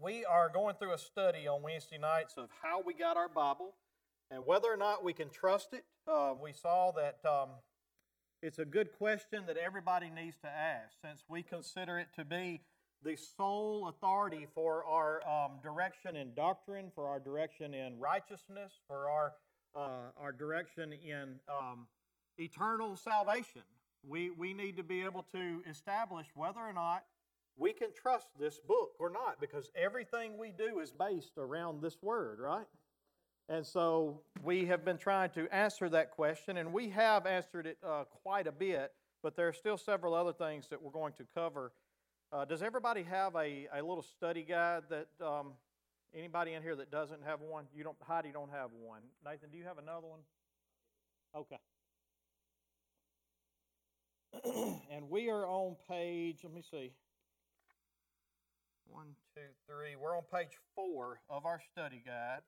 we are going through a study on Wednesday nights of how we got our Bible and whether or not we can trust it. Uh, we saw that um, it's a good question that everybody needs to ask since we consider it to be the sole authority for our um, direction in doctrine, for our direction in righteousness, for our, uh, our direction in um, eternal salvation. We, we need to be able to establish whether or not we can trust this book or not because everything we do is based around this word, right? And so we have been trying to answer that question, and we have answered it uh, quite a bit, but there are still several other things that we're going to cover. Uh, does everybody have a, a little study guide that um, anybody in here that doesn't have one? You don't, Heidi don't have one. Nathan, do you have another one? Okay. and we are on page, let me see. One, two, three. We're on page four of our study guide.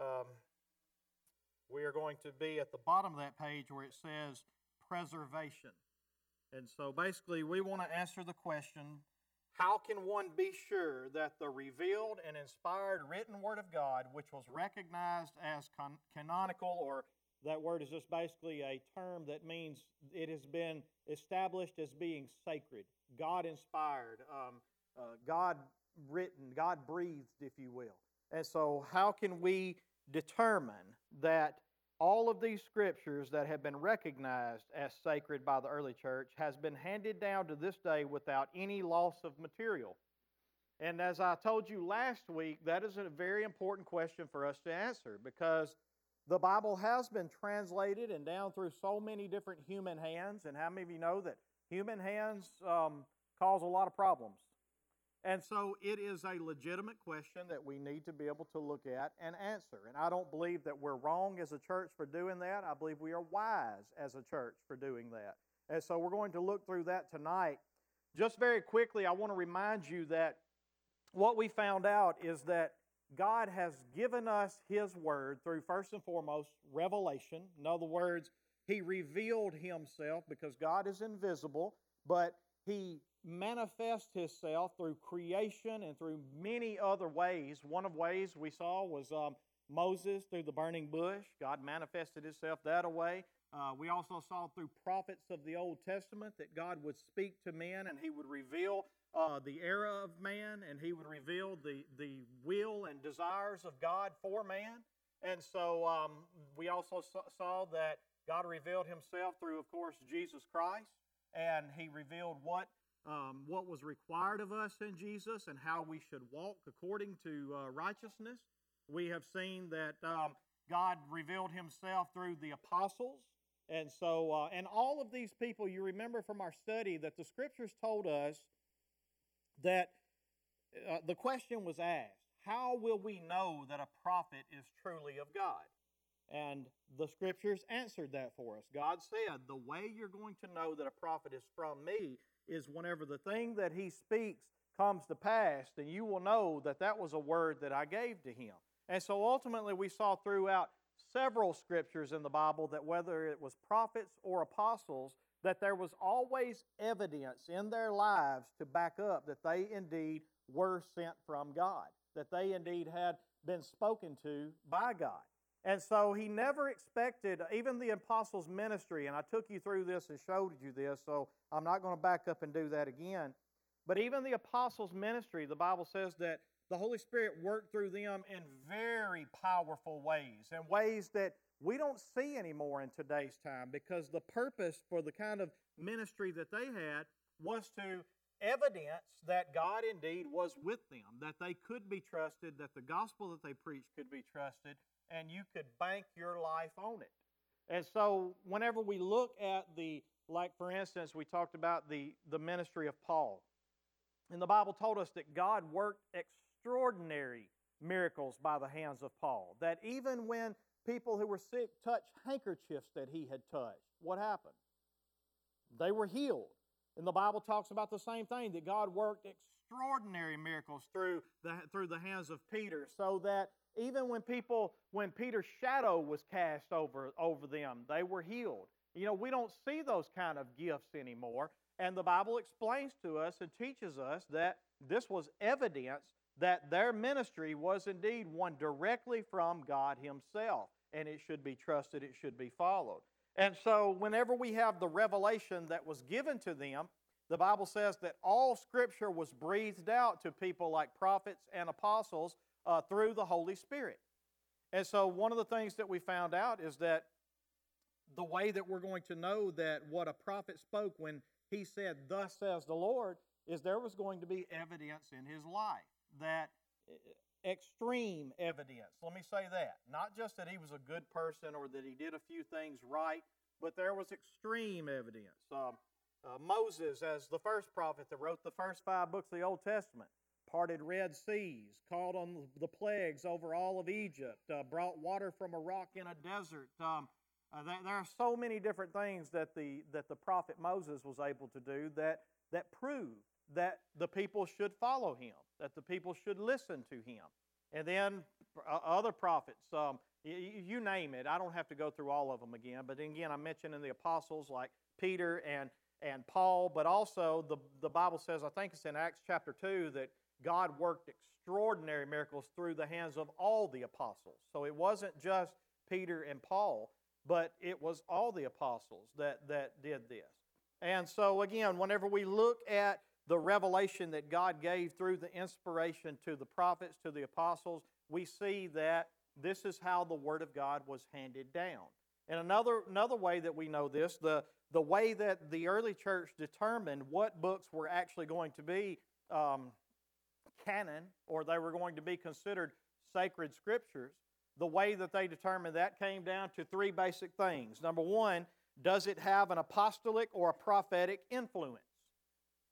Um, we are going to be at the bottom of that page where it says preservation. And so basically, we want to answer the question how can one be sure that the revealed and inspired written Word of God, which was recognized as con- canonical, or that word is just basically a term that means it has been established as being sacred, God inspired, um, uh, God written, God breathed, if you will. And so, how can we determine that all of these scriptures that have been recognized as sacred by the early church has been handed down to this day without any loss of material? And as I told you last week, that is a very important question for us to answer because the Bible has been translated and down through so many different human hands. And how many of you know that human hands um, cause a lot of problems? And so it is a legitimate question that we need to be able to look at and answer. And I don't believe that we're wrong as a church for doing that. I believe we are wise as a church for doing that. And so we're going to look through that tonight. Just very quickly, I want to remind you that what we found out is that God has given us His Word through, first and foremost, revelation. In other words, He revealed Himself because God is invisible, but He manifests Himself through creation and through many other ways. One of ways we saw was um, Moses through the burning bush. God manifested Himself that way. Uh, we also saw through prophets of the Old Testament that God would speak to men and He would reveal uh, the era of man and He would reveal the, the will and desires of God for man. And so um, we also saw that God revealed Himself through, of course, Jesus Christ, and He revealed what um, what was required of us in Jesus and how we should walk according to uh, righteousness. We have seen that um, God revealed Himself through the apostles. And so, uh, and all of these people, you remember from our study that the scriptures told us that uh, the question was asked how will we know that a prophet is truly of God? And the scriptures answered that for us. God said, The way you're going to know that a prophet is from me is whenever the thing that he speaks comes to pass, then you will know that that was a word that I gave to him. And so ultimately, we saw throughout several scriptures in the Bible that whether it was prophets or apostles, that there was always evidence in their lives to back up that they indeed were sent from God, that they indeed had been spoken to by God. And so he never expected, even the apostles' ministry, and I took you through this and showed you this, so I'm not going to back up and do that again. But even the apostles' ministry, the Bible says that the Holy Spirit worked through them in very powerful ways, and ways that we don't see anymore in today's time because the purpose for the kind of ministry that they had was to evidence that God indeed was with them, that they could be trusted, that the gospel that they preached could be trusted, and you could bank your life on it. And so, whenever we look at the, like for instance, we talked about the, the ministry of Paul, and the Bible told us that God worked extraordinary miracles by the hands of Paul. That even when people who were sick touched handkerchiefs that he had touched, what happened? They were healed. And the Bible talks about the same thing that God worked extraordinary miracles through the, through the hands of Peter, so that even when people, when Peter's shadow was cast over, over them, they were healed. You know, we don't see those kind of gifts anymore. And the Bible explains to us and teaches us that this was evidence that their ministry was indeed one directly from God Himself, and it should be trusted, it should be followed. And so, whenever we have the revelation that was given to them, the Bible says that all Scripture was breathed out to people like prophets and apostles uh, through the Holy Spirit. And so, one of the things that we found out is that the way that we're going to know that what a prophet spoke when he said, Thus says the Lord, is there was going to be evidence in his life. That extreme evidence. Let me say that. Not just that he was a good person or that he did a few things right, but there was extreme evidence. Um, uh, Moses, as the first prophet that wrote the first five books of the Old Testament, parted Red Seas, called on the plagues over all of Egypt, uh, brought water from a rock in a desert. Um, uh, there, are so many different things that the, that the prophet Moses was able to do that, that prove that the people should follow him, that the people should listen to him. And then uh, other prophets, um, you, you name it. I don't have to go through all of them again, but again, I'm mentioning the apostles like Peter and, and Paul, but also the, the Bible says, I think it's in Acts chapter 2, that God worked extraordinary miracles through the hands of all the apostles. So it wasn't just Peter and Paul, but it was all the apostles that, that did this. And so, again, whenever we look at the revelation that God gave through the inspiration to the prophets, to the apostles, we see that this is how the Word of God was handed down. And another, another way that we know this, the, the way that the early church determined what books were actually going to be um, canon or they were going to be considered sacred scriptures, the way that they determined that came down to three basic things. Number one, does it have an apostolic or a prophetic influence?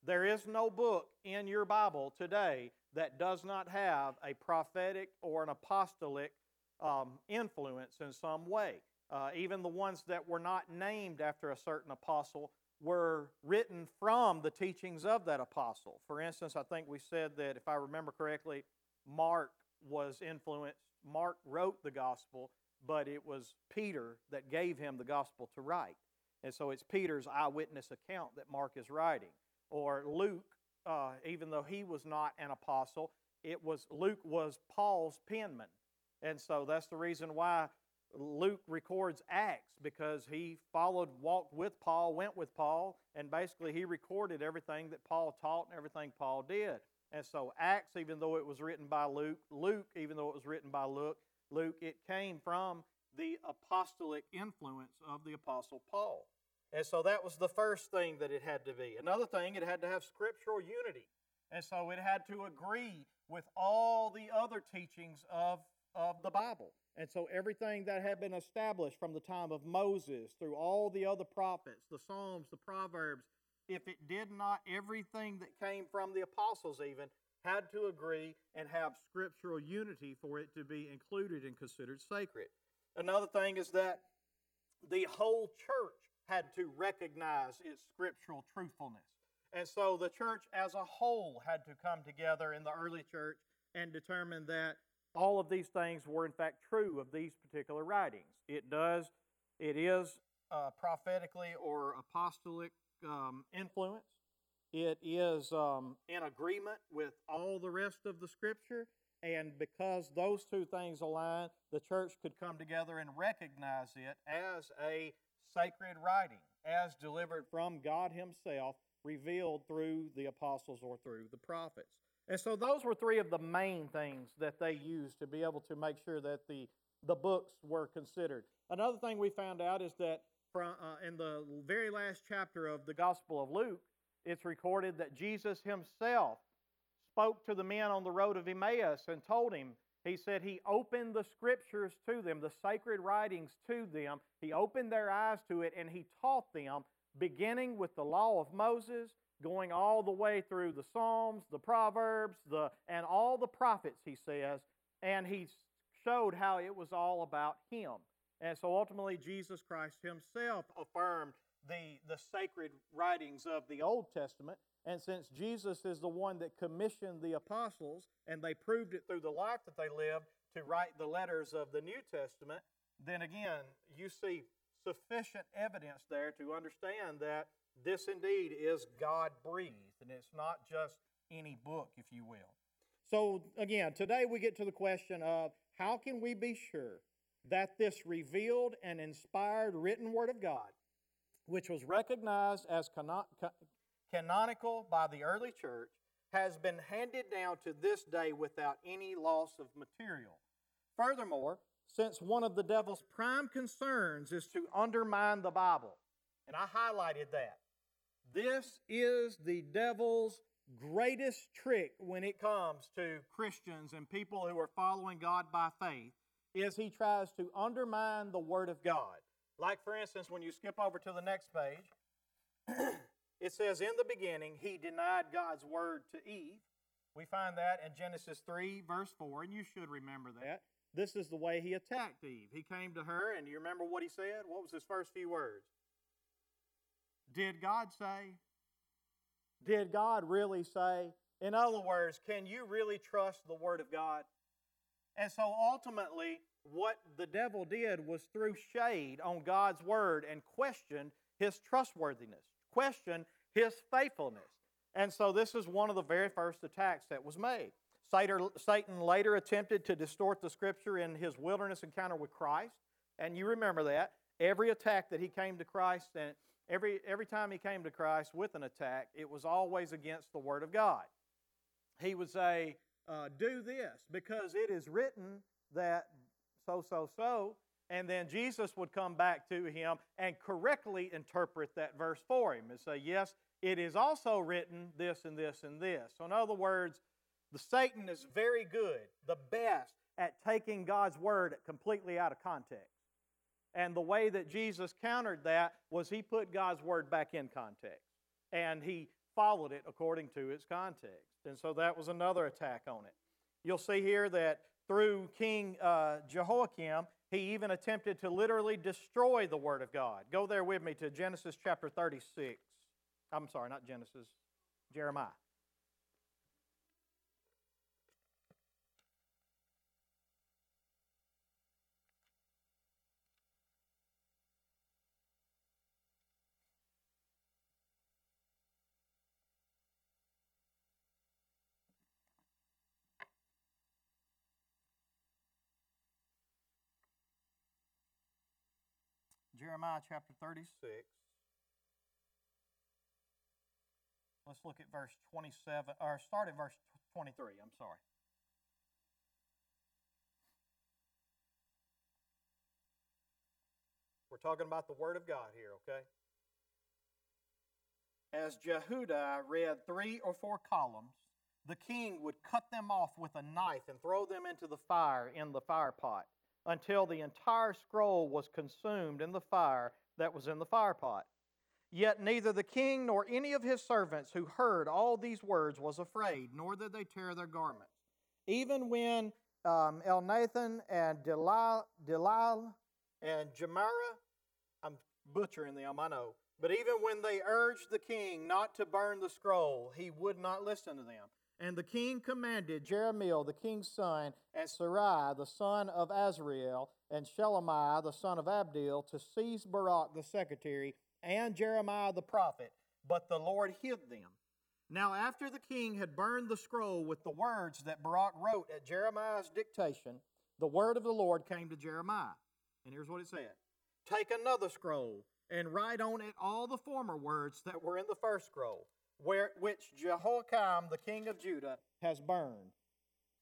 There is no book in your Bible today that does not have a prophetic or an apostolic um, influence in some way. Uh, even the ones that were not named after a certain apostle were written from the teachings of that apostle. For instance, I think we said that, if I remember correctly, Mark was influenced, Mark wrote the gospel, but it was Peter that gave him the gospel to write. And so it's Peter's eyewitness account that Mark is writing. Or Luke, uh, even though he was not an apostle, it was Luke was Paul's penman. And so that's the reason why Luke records Acts because he followed, walked with Paul, went with Paul, and basically he recorded everything that Paul taught and everything Paul did. And so Acts, even though it was written by Luke, Luke, even though it was written by Luke, Luke, it came from the apostolic influence of the apostle Paul. And so that was the first thing that it had to be. Another thing, it had to have scriptural unity. And so it had to agree with all the other teachings of, of the Bible. And so everything that had been established from the time of Moses through all the other prophets, the Psalms, the Proverbs, if it did not, everything that came from the apostles even had to agree and have scriptural unity for it to be included and considered sacred. Another thing is that the whole church had to recognize its scriptural truthfulness. And so the church as a whole had to come together in the early church and determine that all of these things were in fact true of these particular writings. It does, it is uh, prophetically or apostolic um, influence. It is um, in agreement with all the rest of the Scripture, and because those two things align, the church could come together and recognize it as a sacred writing, as delivered from God Himself, revealed through the apostles or through the prophets. And so those were three of the main things that they used to be able to make sure that the, the books were considered. Another thing we found out is that from, uh, in the very last chapter of the Gospel of Luke, it's recorded that Jesus himself spoke to the men on the road of Emmaus and told him, he said he opened the scriptures to them, the sacred writings to them. He opened their eyes to it and he taught them, beginning with the law of Moses, going all the way through the Psalms, the Proverbs, the, and all the prophets, he says. And he showed how it was all about him. And so ultimately, Jesus Christ himself affirmed the, the sacred writings of the Old Testament. And since Jesus is the one that commissioned the apostles, and they proved it through the life that they lived to write the letters of the New Testament, then again, you see sufficient evidence there to understand that this indeed is God breathed, and it's not just any book, if you will. So, again, today we get to the question of how can we be sure that this revealed and inspired written Word of God, which was recognized as cano- canonical by the early church, has been handed down to this day without any loss of material? Furthermore, since one of the devil's prime concerns is to undermine the Bible, and I highlighted that. This is the devil's greatest trick when it comes to Christians and people who are following God by faith is he tries to undermine the word of God. Like for instance when you skip over to the next page it says in the beginning he denied God's word to Eve. We find that in Genesis 3 verse 4 and you should remember that. This is the way he attacked Eve. He came to her and you remember what he said? What was his first few words? Did God say? Did God really say? In other words, can you really trust the Word of God? And so ultimately, what the devil did was threw shade on God's Word and questioned his trustworthiness, questioned his faithfulness. And so this is one of the very first attacks that was made. Satan later attempted to distort the Scripture in his wilderness encounter with Christ. And you remember that. Every attack that he came to Christ and Every, every time he came to Christ with an attack, it was always against the Word of God. He would say, uh, Do this because it is written that so, so, so. And then Jesus would come back to him and correctly interpret that verse for him and say, Yes, it is also written this and this and this. So, in other words, the Satan is very good, the best at taking God's word completely out of context. And the way that Jesus countered that was he put God's word back in context. And he followed it according to its context. And so that was another attack on it. You'll see here that through King uh, Jehoiakim, he even attempted to literally destroy the Word of God. Go there with me to Genesis chapter 36. I'm sorry, not Genesis, Jeremiah. Jeremiah chapter 36. Let's look at verse 27, or start at verse 23, I'm sorry. We're talking about the Word of God here, okay? As Jehudi read three or four columns, the king would cut them off with a knife and throw them into the fire in the fire pot until the entire scroll was consumed in the fire that was in the firepot. Yet neither the king nor any of his servants who heard all these words was afraid, nor did they tear their garments. Even when um, Elnathan and Delil, Delil and Jamara, I'm butchering them, I know, but even when they urged the king not to burn the scroll, he would not listen to them. And the king commanded Jerahmeel, the king's son, and Sarai, the son of Azriel, and Shelemiah, the son of Abdeel, to seize Baruch the secretary, and Jeremiah the prophet. But the Lord hid them. Now, after the king had burned the scroll with the words that Baruch wrote at Jeremiah's dictation, the word of the Lord came to Jeremiah. And here's what it said Take another scroll and write on it all the former words that were in the first scroll where, which Jehoiakim the king of Judah has burned.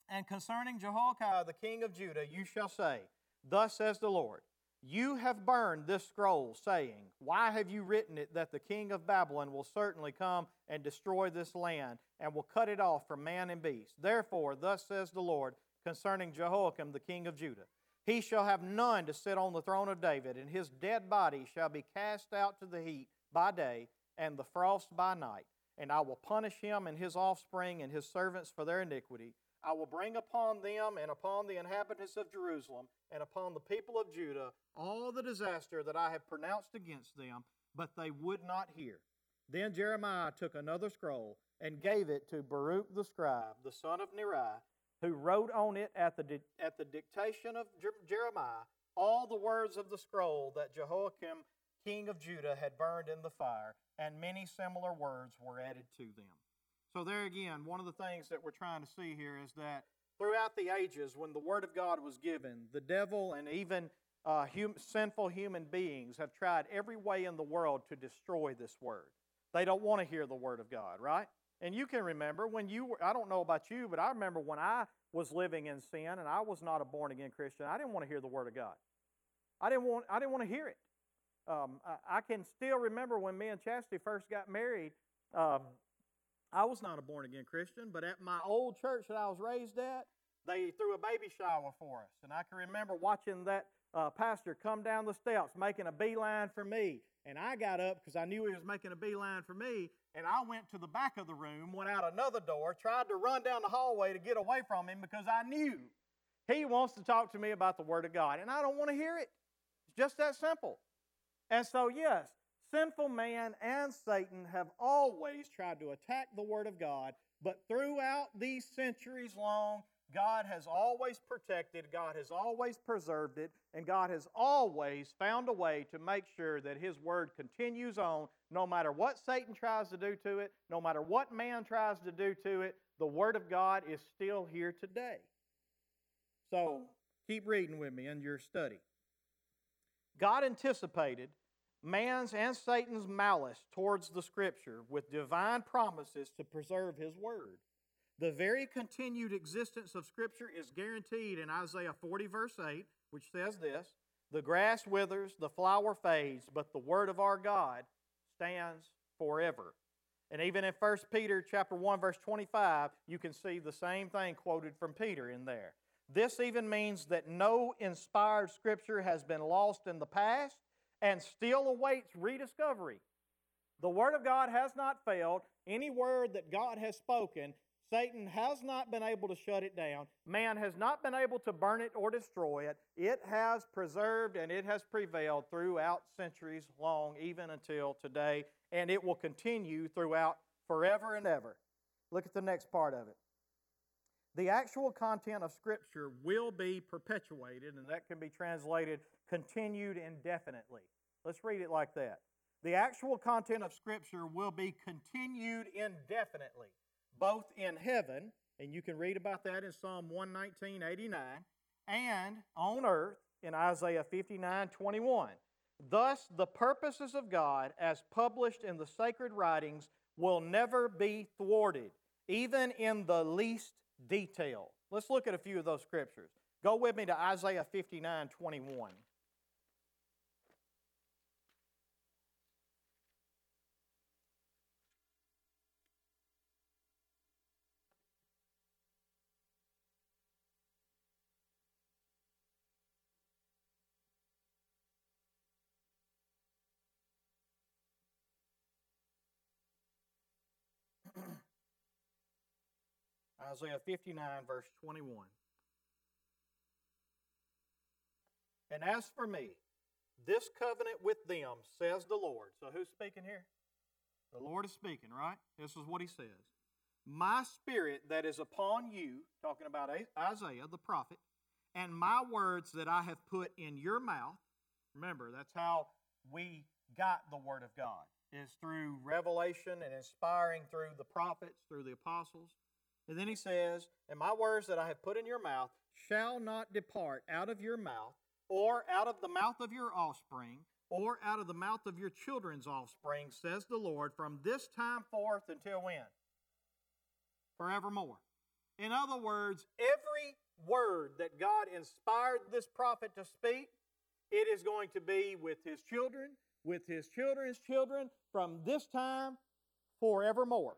And concerning Jehoiakim the king of Judah, you shall say, Thus says the Lord, You have burned this scroll, saying, Why have you written it that the king of Babylon will certainly come and destroy this land, and will cut it off from man and beast? Therefore, thus says the Lord concerning Jehoiakim the king of Judah. He shall have none to sit on the throne of David, and his dead body shall be cast out to the heat by day, and the frost by night and I will punish him and his offspring and his servants for their iniquity. I will bring upon them and upon the inhabitants of Jerusalem and upon the people of Judah all the disaster that I have pronounced against them, but they would not hear. Then Jeremiah took another scroll and gave it to Baruch the scribe, the son of Neriah, who wrote on it at the, di- at the dictation of Jeremiah all the words of the scroll that Jehoiakim king of Judah had burned in the fire, and many similar words were added to them. So, there again, one of the things that we're trying to see here is that throughout the ages, when the Word of God was given, the devil and even uh, hum- sinful human beings have tried every way in the world to destroy this Word. They don't want to hear the Word of God, right? And you can remember when you were, I don't know about you, but I remember when I was living in sin and I was not a born again Christian, I didn't want to hear the Word of God. I didn't want, I didn't want to hear it. Um, I, can still remember when me and Chastity first got married. Um, I was not a born again Christian, but at my old church that I was raised at, they threw a baby shower for us. And I can remember watching that uh, pastor come down the steps making a beeline for me. And I got up because I knew he was making a beeline for me. And I went to the back of the room, went out another door, tried to run down the hallway to get away from him because I knew he wants to talk to me about the Word of God. And I don't want to hear it. It's just that simple. And so, yes, sinful man and Satan have always tried to attack the Word of God, but throughout these centuries long, God has always protected, God has always preserved it, and God has always found a way to make sure that His Word continues on no matter what Satan tries to do to it, no matter what man tries to do to it, the Word of God is still here today. So keep reading with me in your study. God anticipated man's and Satan's malice towards the Scripture with divine promises to preserve His Word. The very continued existence of Scripture is guaranteed in Isaiah 40, verse 8, which says this The grass withers, the flower fades, but the Word of our God stands forever. And even in 1 Peter chapter 1 verse 25, you can see the same thing quoted from Peter in there. This even means that no inspired scripture has been lost in the past and still awaits rediscovery. The Word of God has not failed. Any word that God has spoken, Satan has not been able to shut it down. Man has not been able to burn it or destroy it. It has preserved and it has prevailed throughout centuries long, even until today, and it will continue throughout forever and ever. Look at the next part of it. The actual content of Scripture will be perpetuated, and that can be translated continued indefinitely. Let's read it like that. The actual content of Scripture will be continued indefinitely, both in heaven, and you can read about that in Psalm 119, 89, and on earth in Isaiah 59, 21. Thus, the purposes of God, as published in the sacred writings, will never be thwarted, even in the least detail. Let's look at a few of those scriptures. Go with me to Isaiah 59, 21. Isaiah 59, verse 21. And as for me, this covenant with them, says the Lord. So who's speaking here? The Lord is speaking, right? This is what he says. My spirit that is upon you, talking about Isaiah the prophet, and my words that I have put in your mouth. Remember, that's how we got the word of God, is through revelation and inspiring through the prophets, through the apostles. And then he says, And my words that I have put in your mouth shall not depart out of your mouth, or out of the mouth of your offspring, or out of the mouth of your children's offspring, says the Lord, from this time forth until when? Forevermore. In other words, every word that God inspired this prophet to speak, it is going to be with his children, with his children's children, from this time forevermore.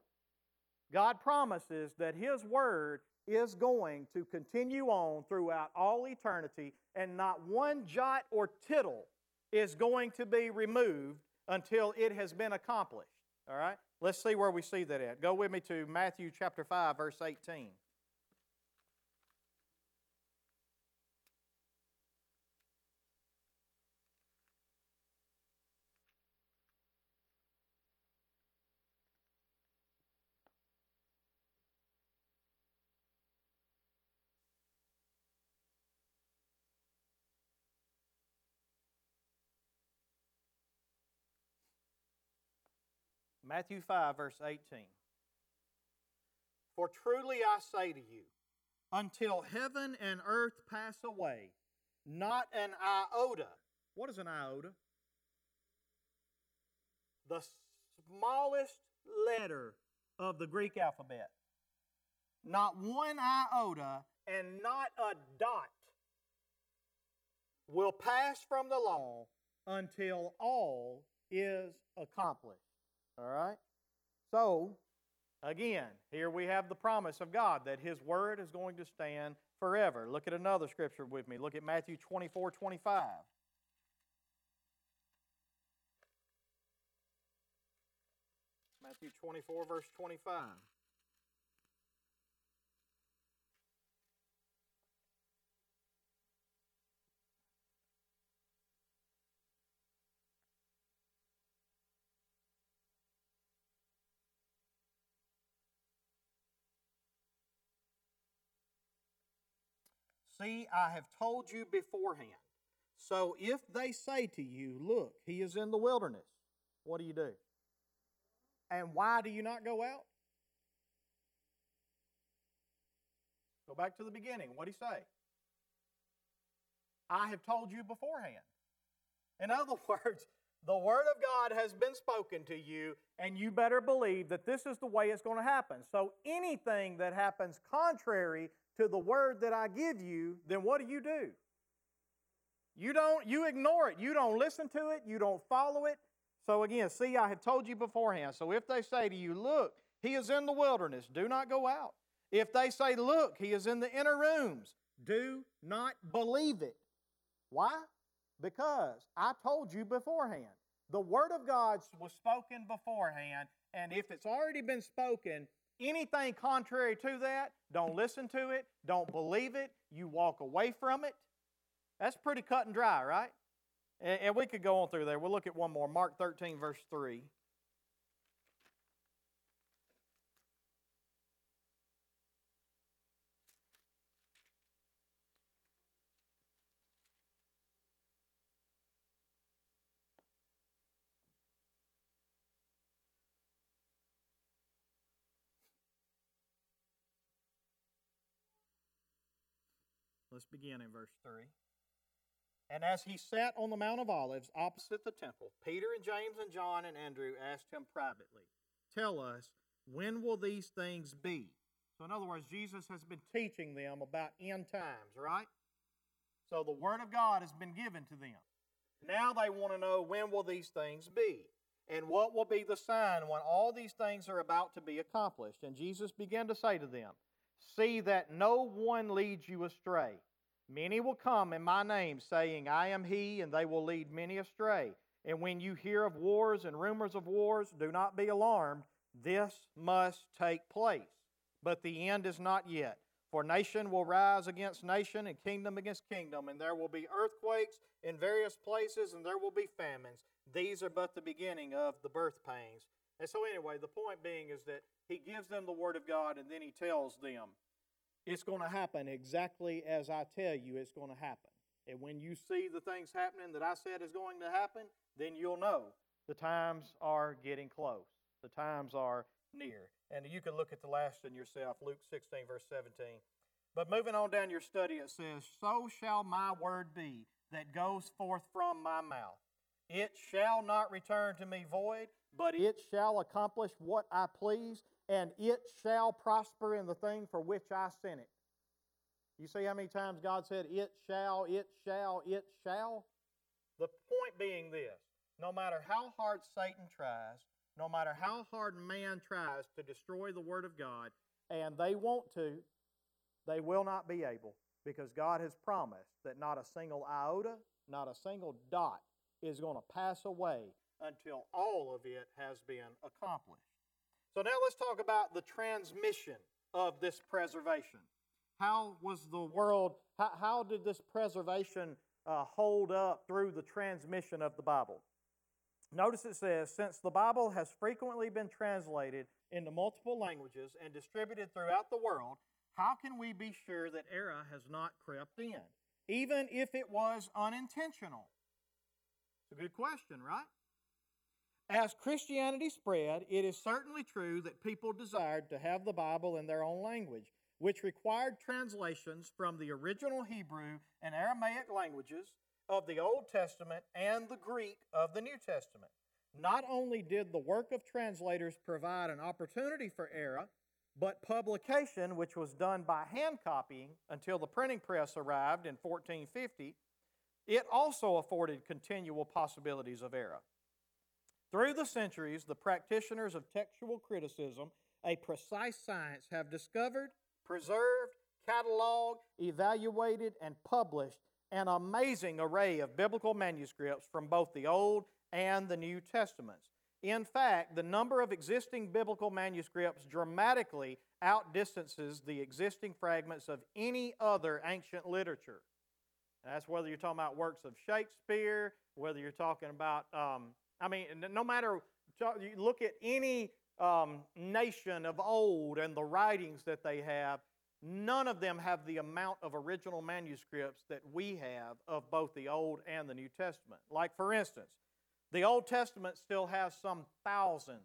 God promises that His Word is going to continue on throughout all eternity, and not one jot or tittle is going to be removed until it has been accomplished. All right? Let's see where we see that at. Go with me to Matthew chapter 5, verse 18. Matthew 5, verse 18. For truly I say to you, until heaven and earth pass away, not an iota. What is an iota? The smallest letter of the Greek alphabet. Not one iota and not a dot will pass from the law until all is accomplished. All right? So, again, here we have the promise of God that His Word is going to stand forever. Look at another scripture with me. Look at Matthew 24 25. Matthew 24, verse 25. See, I have told you beforehand. So if they say to you, Look, he is in the wilderness, what do you do? And why do you not go out? Go back to the beginning. What did he say? I have told you beforehand. In other words, the Word of God has been spoken to you, and you better believe that this is the way it's going to happen. So anything that happens contrary to the Word that I give you, then what do you do? You don't, you ignore it. You don't listen to it. You don't follow it. So again, see, I have told you beforehand. So if they say to you, Look, he is in the wilderness, do not go out. If they say, Look, he is in the inner rooms, do not believe it. Why? Because I told you beforehand. The Word of God was spoken beforehand, and if it's already been spoken, anything contrary to that, don't listen to it, don't believe it, you walk away from it. That's pretty cut and dry, right? And, we could go on through there. We'll look at one more. Mark 13, verse 3. Let's begin in verse 3. And as he sat on the Mount of Olives opposite the temple, Peter and James and John and Andrew asked him privately, Tell us, when will these things be? So, in other words, Jesus has been teaching them about end times, right? So, the Word of God has been given to them. Now they want to know when will these things be? And what will be the sign when all these things are about to be accomplished? And Jesus began to say to them, See that no one leads you astray. Many will come in my name, saying, I am he, and they will lead many astray. And when you hear of wars and rumors of wars, do not be alarmed. This must take place. But the end is not yet. For nation will rise against nation, and kingdom against kingdom, and there will be earthquakes in various places, and there will be famines. These are but the beginning of the birth pains. And so, anyway, the point being is that he gives them the word of God, and then he tells them, it's going to happen exactly as I tell you it's going to happen. And when you see the things happening that I said is going to happen, then you'll know the times are getting close. The times are near. And you can look at the last in yourself, Luke 16, verse 17. But moving on down your study, it says, So shall my word be that goes forth from my mouth. It shall not return to me void, but it shall accomplish what I please and it shall prosper in the thing for which I sent it. You see how many times God said, It shall, it shall, it shall? The point being this no matter how hard Satan tries, no matter how hard man tries to destroy the Word of God, and they want to, they will not be able because God has promised that not a single iota, not a single dot is going to pass away until all of it has been accomplished. So now let's talk about the transmission of this preservation. How was the world, how, how did this preservation uh, hold up through the transmission of the Bible? Notice it says, since the Bible has frequently been translated into multiple languages and distributed throughout the world, how can we be sure that error has not crept in, even if it was unintentional? It's a good question, right? As Christianity spread, it is certainly true that people desired to have the Bible in their own language, which required translations from the original Hebrew and Aramaic languages of the Old Testament and the Greek of the New Testament. Not only did the work of translators provide an opportunity for error, but publication, which was done by hand copying until the printing press arrived in 1450, it also afforded continual possibilities of error. Through the centuries, the practitioners of textual criticism, a precise science, have discovered, preserved, cataloged, evaluated, and published an amazing array of biblical manuscripts from both the Old and the New Testaments. In fact, the number of existing biblical manuscripts dramatically outdistances the existing fragments of any other ancient literature. that's whether you're talking about works of Shakespeare, whether you're talking about, um, I mean, no matter, you look at any um, nation of old and the writings that they have, none of them have the amount of original manuscripts that we have of both the Old and the New Testament. Like, for instance, the Old Testament still has some thousands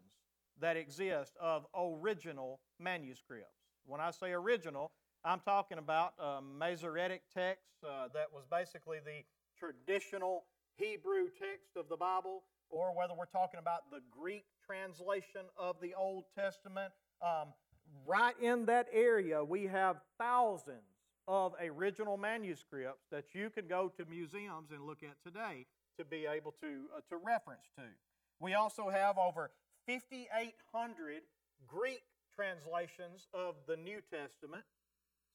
that exist of original manuscripts. When I say original, I'm talking about a Masoretic text uh, that was basically the traditional Hebrew text of the Bible, or whether we're talking about the Greek translation of the Old Testament. Um, right in that area, we have thousands of original manuscripts that you can go to museums and look at today to be able to, uh, to reference to. We also have over 5,800 Greek translations of the New Testament.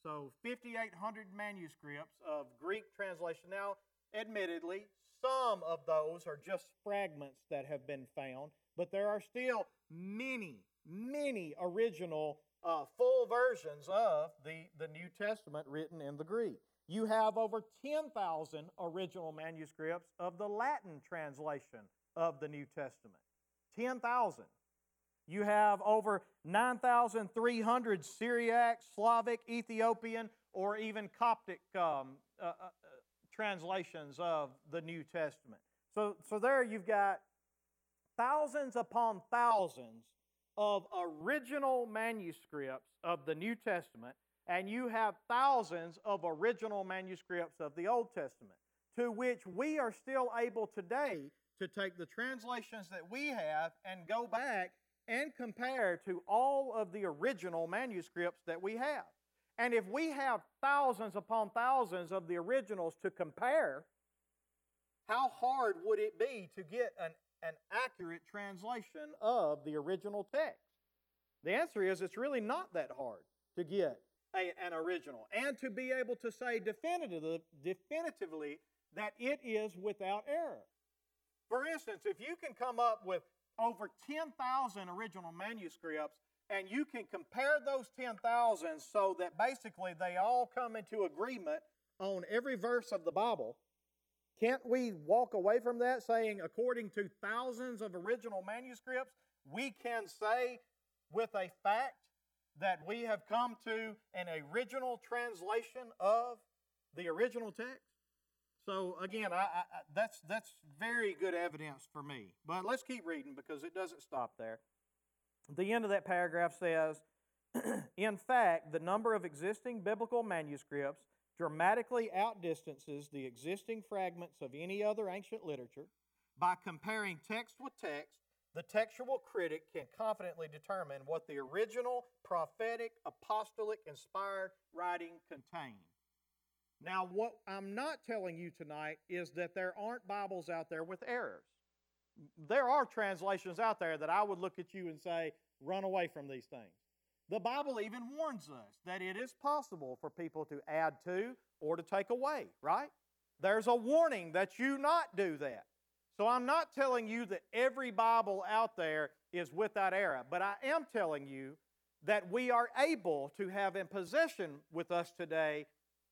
So 5,800 manuscripts of Greek translation. Now, admittedly, some of those are just fragments that have been found, but there are still many, many original uh, full versions of the, the New Testament written in the Greek. You have over 10,000 original manuscripts of the Latin translation of the New Testament. 10,000. You have over 9,300 Syriac, Slavic, Ethiopian, or even Coptic um, uh, uh, translations of the New Testament. So, so there you've got thousands upon thousands of original manuscripts of the New Testament and you have thousands of original manuscripts of the Old Testament, to which we are still able today to take the translations that we have and go back and compare to all of the original manuscripts that we have. And if we have thousands upon thousands of the originals to compare, how hard would it be to get an, an accurate translation of the original text? The answer is it's really not that hard to get a, an original and to be able to say definitively, definitively that it is without error. For instance, if you can come up with over 10,000 original manuscripts and you can compare those 10,000 so that basically they all come into agreement on every verse of the Bible, can't we walk away from that saying, according to thousands of original manuscripts, we can say with a fact that we have come to an original translation of the original text. So again, I, I, that's that's very good evidence for me. But let's keep reading because it doesn't stop there. The end of that paragraph says, "In fact, the number of existing biblical manuscripts dramatically outdistances the existing fragments of any other ancient literature. By comparing text with text, the textual critic can confidently determine what the original prophetic, apostolic, inspired writing contained. Now, what I'm not telling you tonight is that there aren't Bibles out there with errors. There are translations out there that I would look at you and say, run away from these things. The Bible even warns us that it is possible for people to add to or to take away, right? There's a warning that you not do that. So I'm not telling you that every Bible out there is without error, but I am telling you that we are able to have in possession with us today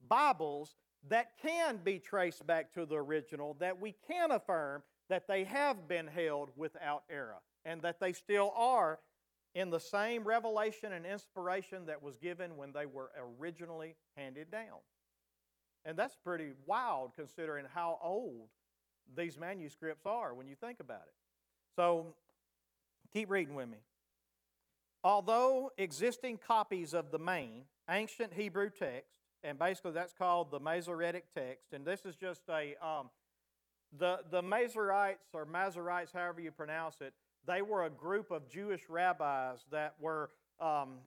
Bibles that can be traced back to the original, that we can affirm that they have been held without error, and that they still are in the same revelation and inspiration that was given when they were originally handed down. And that's pretty wild considering how old these manuscripts are when you think about it. So Keep reading with me. Although existing copies of the main ancient Hebrew text, and basically that's called the Masoretic text, and this is just a um, the the Masoretes or Masoretes, however you pronounce it, they were a group of Jewish rabbis that were um,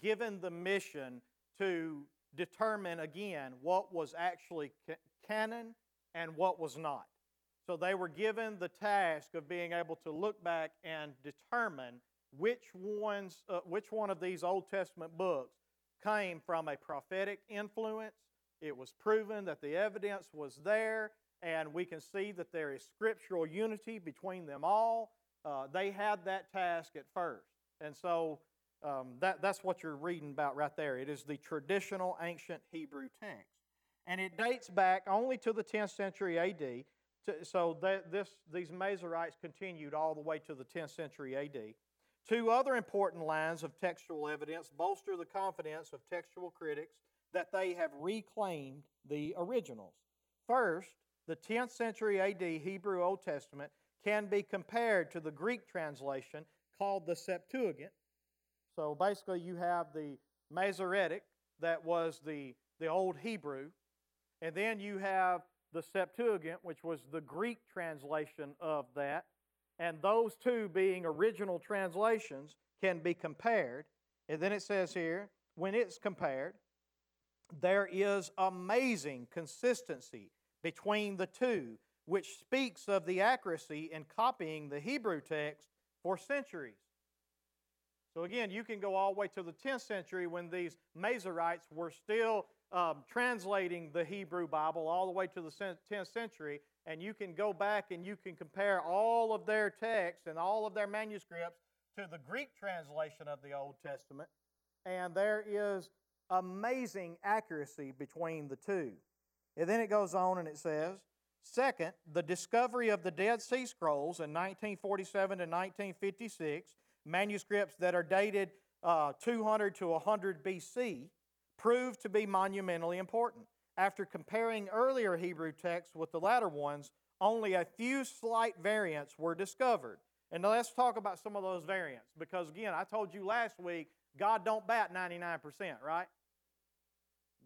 given the mission to determine again what was actually canon and what was not. So they were given the task of being able to look back and determine which ones, uh, which one of these Old Testament books came from a prophetic influence. It was proven that the evidence was there, and we can see that there is scriptural unity between them all. Uh, they had that task at first, and so um, that, that's what you're reading about right there. It is the traditional ancient Hebrew text. And it dates back only to the 10th century AD. To, so that this, these Masoretes continued all the way to the 10th century AD. Two other important lines of textual evidence bolster the confidence of textual critics that they have reclaimed the originals. First, the 10th century AD Hebrew Old Testament can be compared to the Greek translation called the Septuagint, so basically, you have the Masoretic, that was the, the Old Hebrew, and then you have the Septuagint, which was the Greek translation of that. And those two being original translations can be compared. And then it says here, when it's compared, there is amazing consistency between the two, which speaks of the accuracy in copying the Hebrew text for centuries. So again, you can go all the way to the 10th century when these Masoretes were still um, translating the Hebrew Bible all the way to the 10th century, and you can go back and you can compare all of their texts and all of their manuscripts to the Greek translation of the Old Testament, and there is amazing accuracy between the two. And then it goes on and it says, Second, the discovery of the Dead Sea Scrolls in 1947 to 1956 manuscripts that are dated uh, 200 to 100 BC, proved to be monumentally important. After comparing earlier Hebrew texts with the latter ones, only a few slight variants were discovered. And let's talk about some of those variants because again, I told you last week, God don't bat 99%, right?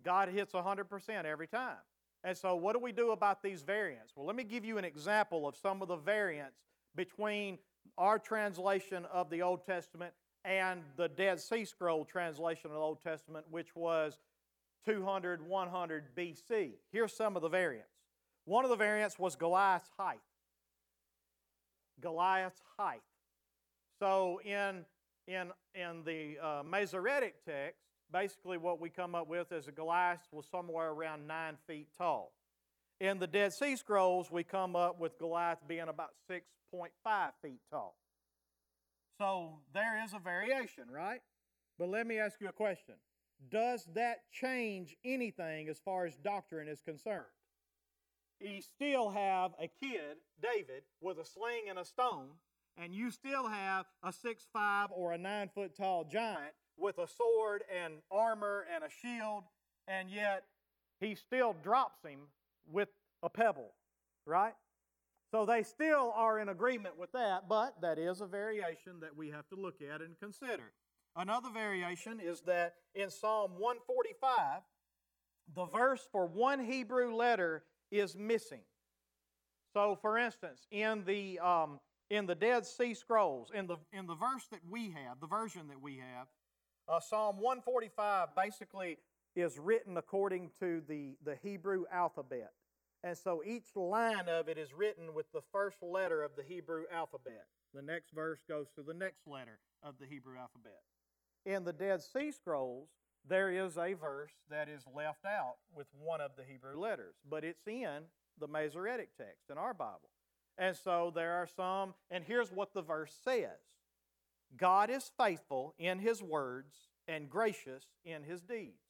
God hits 100% every time. And so what do we do about these variants? Well, let me give you an example of some of the variants between our translation of the Old Testament and the Dead Sea Scroll translation of the Old Testament, which was 200, 100 BC. Here's some of the variants. One of the variants was Goliath's height. Goliath's height. So in, in, in the uh, Masoretic text, basically what we come up with is a Goliath was somewhere around nine feet tall. In the Dead Sea Scrolls, we come up with Goliath being about 6.5 feet tall. So there is a variation, right? But let me ask you a question Does that change anything as far as doctrine is concerned? You still have a kid, David, with a sling and a stone, and you still have a six-five or a nine foot tall giant with a sword and armor and a shield, and yet he still drops him with a pebble, right? So they still are in agreement with that, but that is a variation that we have to look at and consider. Another variation is that in Psalm 145, the verse for one Hebrew letter is missing. So, for instance, in the um, in the Dead Sea Scrolls, in the in the verse that we have, the version that we have, uh, Psalm 145 basically is written according to the the Hebrew alphabet. And so each line of it is written with the first letter of the Hebrew alphabet. The next verse goes to the next letter of the Hebrew alphabet. In the Dead Sea Scrolls, there is a verse that is left out with one of the Hebrew letters, but it's in the Masoretic text in our Bible. And so there are some, and here's what the verse says God is faithful in his words and gracious in his deeds.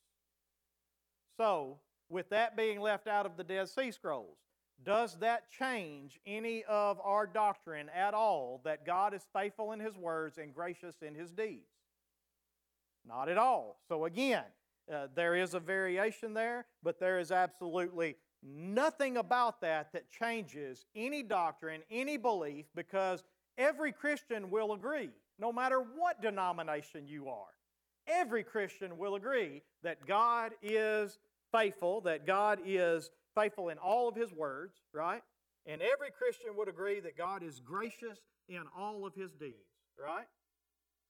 So with that being left out of the Dead Sea Scrolls, does that change any of our doctrine at all that God is faithful in His words and gracious in His deeds? Not at all. So, again, uh, there is a variation there, but there is absolutely nothing about that that changes any doctrine, any belief, because every Christian will agree, no matter what denomination you are. Every Christian will agree that God is faithful, that God is faithful in all of His words, right? And every Christian would agree that God is gracious in all of His deeds, right?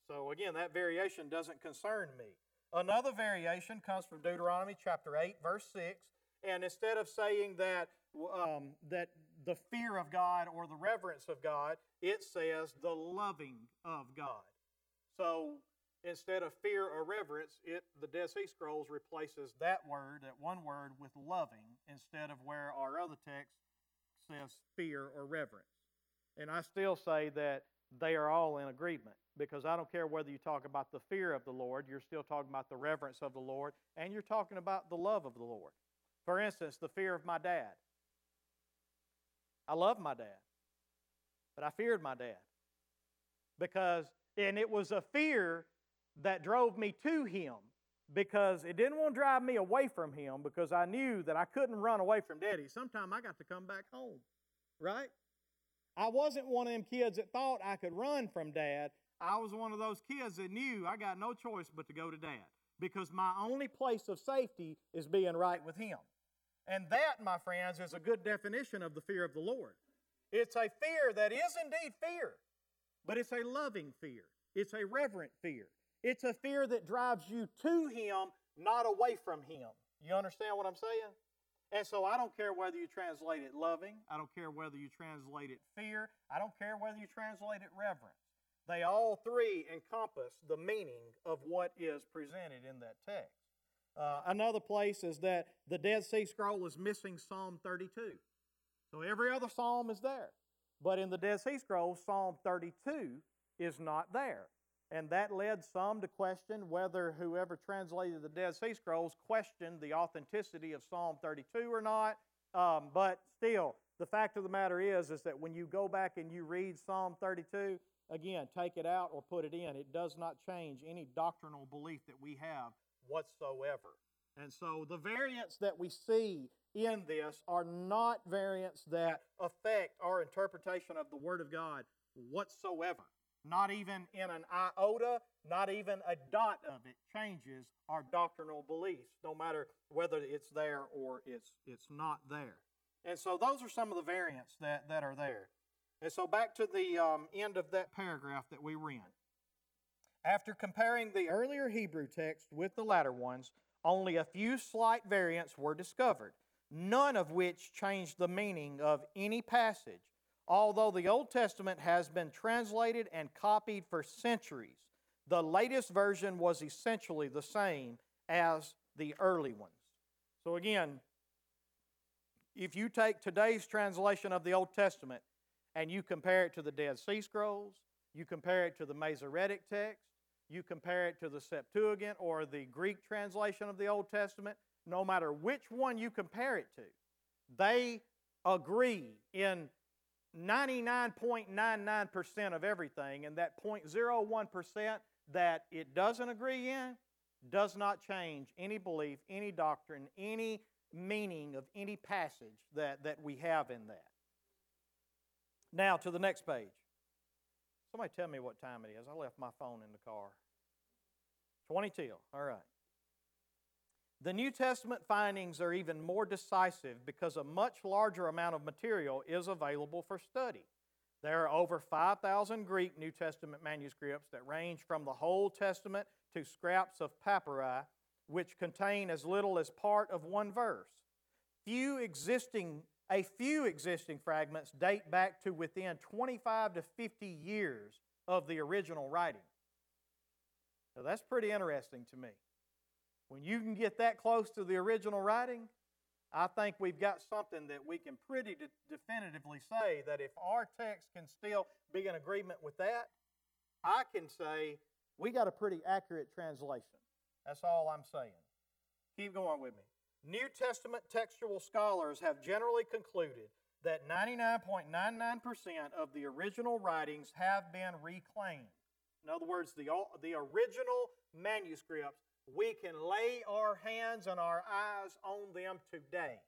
So again, that variation doesn't concern me. Another variation comes from Deuteronomy chapter 8, verse 6. And instead of saying that, um, that the fear of God or the reverence of God, it says the loving of God. So instead of fear or reverence, it the Dead Sea Scrolls replaces that word, that one word, with loving instead of where our other text says fear or reverence. And I still say that they are all in agreement because I don't care whether you talk about the fear of the Lord, you're still talking about the reverence of the Lord, and you're talking about the love of the Lord. For instance, the fear of my dad. I loved my dad, but I feared my dad because, and it was a fear that drove me to him because it didn't want to drive me away from him because I knew that I couldn't run away from daddy. Sometime I got to come back home, right? I wasn't one of them kids that thought I could run from dad. I was one of those kids that knew I got no choice but to go to dad because my only place of safety is being right with him. And that, my friends, is a good definition of the fear of the Lord. It's a fear that is indeed fear, but it's a loving fear. It's a reverent fear. It's a fear that drives you to Him, not away from Him. You understand what I'm saying? And so I don't care whether you translate it loving, I don't care whether you translate it fear, I don't care whether you translate it reverence. They all three encompass the meaning of what is presented in that text. Uh, another place is that the Dead Sea Scroll is missing Psalm 32. So every other psalm is there. But in the Dead Sea Scroll, Psalm 32 is not there. And that led some to question whether whoever translated the Dead Sea Scrolls questioned the authenticity of Psalm 32 or not. Um, but still, the fact of the matter is, is that when you go back and you read Psalm 32, again, take it out or put it in. It does not change any doctrinal belief that we have whatsoever. And so the variants that we see in this are not variants that affect our interpretation of the Word of God whatsoever. Not even in an iota, not even a dot of it changes our doctrinal beliefs, no matter whether it's there or it's, it's not there. And so those are some of the variants that, that are there. And so back to the um, end of that paragraph that we were in. After comparing the earlier Hebrew text with the latter ones, only a few slight variants were discovered, none of which changed the meaning of any passage, although the Old Testament has been translated and copied for centuries. The latest version was essentially the same as the early ones. So, again, if you take today's translation of the Old Testament and you compare it to the Dead Sea Scrolls, you compare it to the Masoretic text, you compare it to the Septuagint or the Greek translation of the Old Testament, no matter which one you compare it to, they agree in 99.99% of everything, and that 0.01% that it doesn't agree in does not change any belief, any doctrine, any meaning of any passage that, that we have in that. Now to the next page. Somebody tell me what time it is. I left my phone in the car. 20 till. All right. The New Testament findings are even more decisive because a much larger amount of material is available for study. There are over 5,000 Greek New Testament manuscripts that range from the whole Testament to scraps of papyri, which contain as little as part of one verse. Few existing, a few existing fragments date back to within 25 to 50 years of the original writing. Now, that's pretty interesting to me. When you can get that close to the original writing, I think we've got something that we can pretty de- definitively say that if our text can still be in agreement with that, I can say we got a pretty accurate translation. That's all I'm saying. Keep going with me. New Testament textual scholars have generally concluded that 99.99% of the original writings have been reclaimed. In other words, the, the original manuscripts, we can lay our hands and our eyes on them today,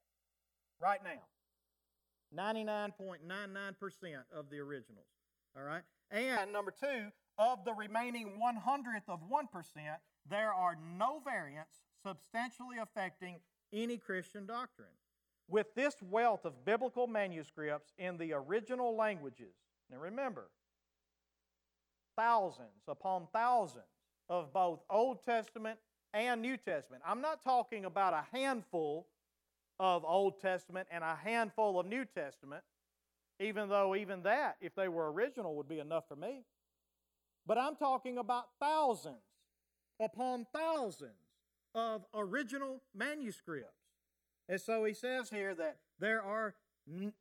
right now. 99.99% of the originals. All right? And number two, of the remaining 100th of 1%, there are no variants substantially affecting any Christian doctrine. With this wealth of biblical manuscripts in the original languages, now remember, thousands upon thousands of both Old Testament and New Testament. I'm not talking about a handful of Old Testament and a handful of New Testament, even though even that, if they were original, would be enough for me. But I'm talking about thousands upon thousands of original manuscripts. And so he says here that there are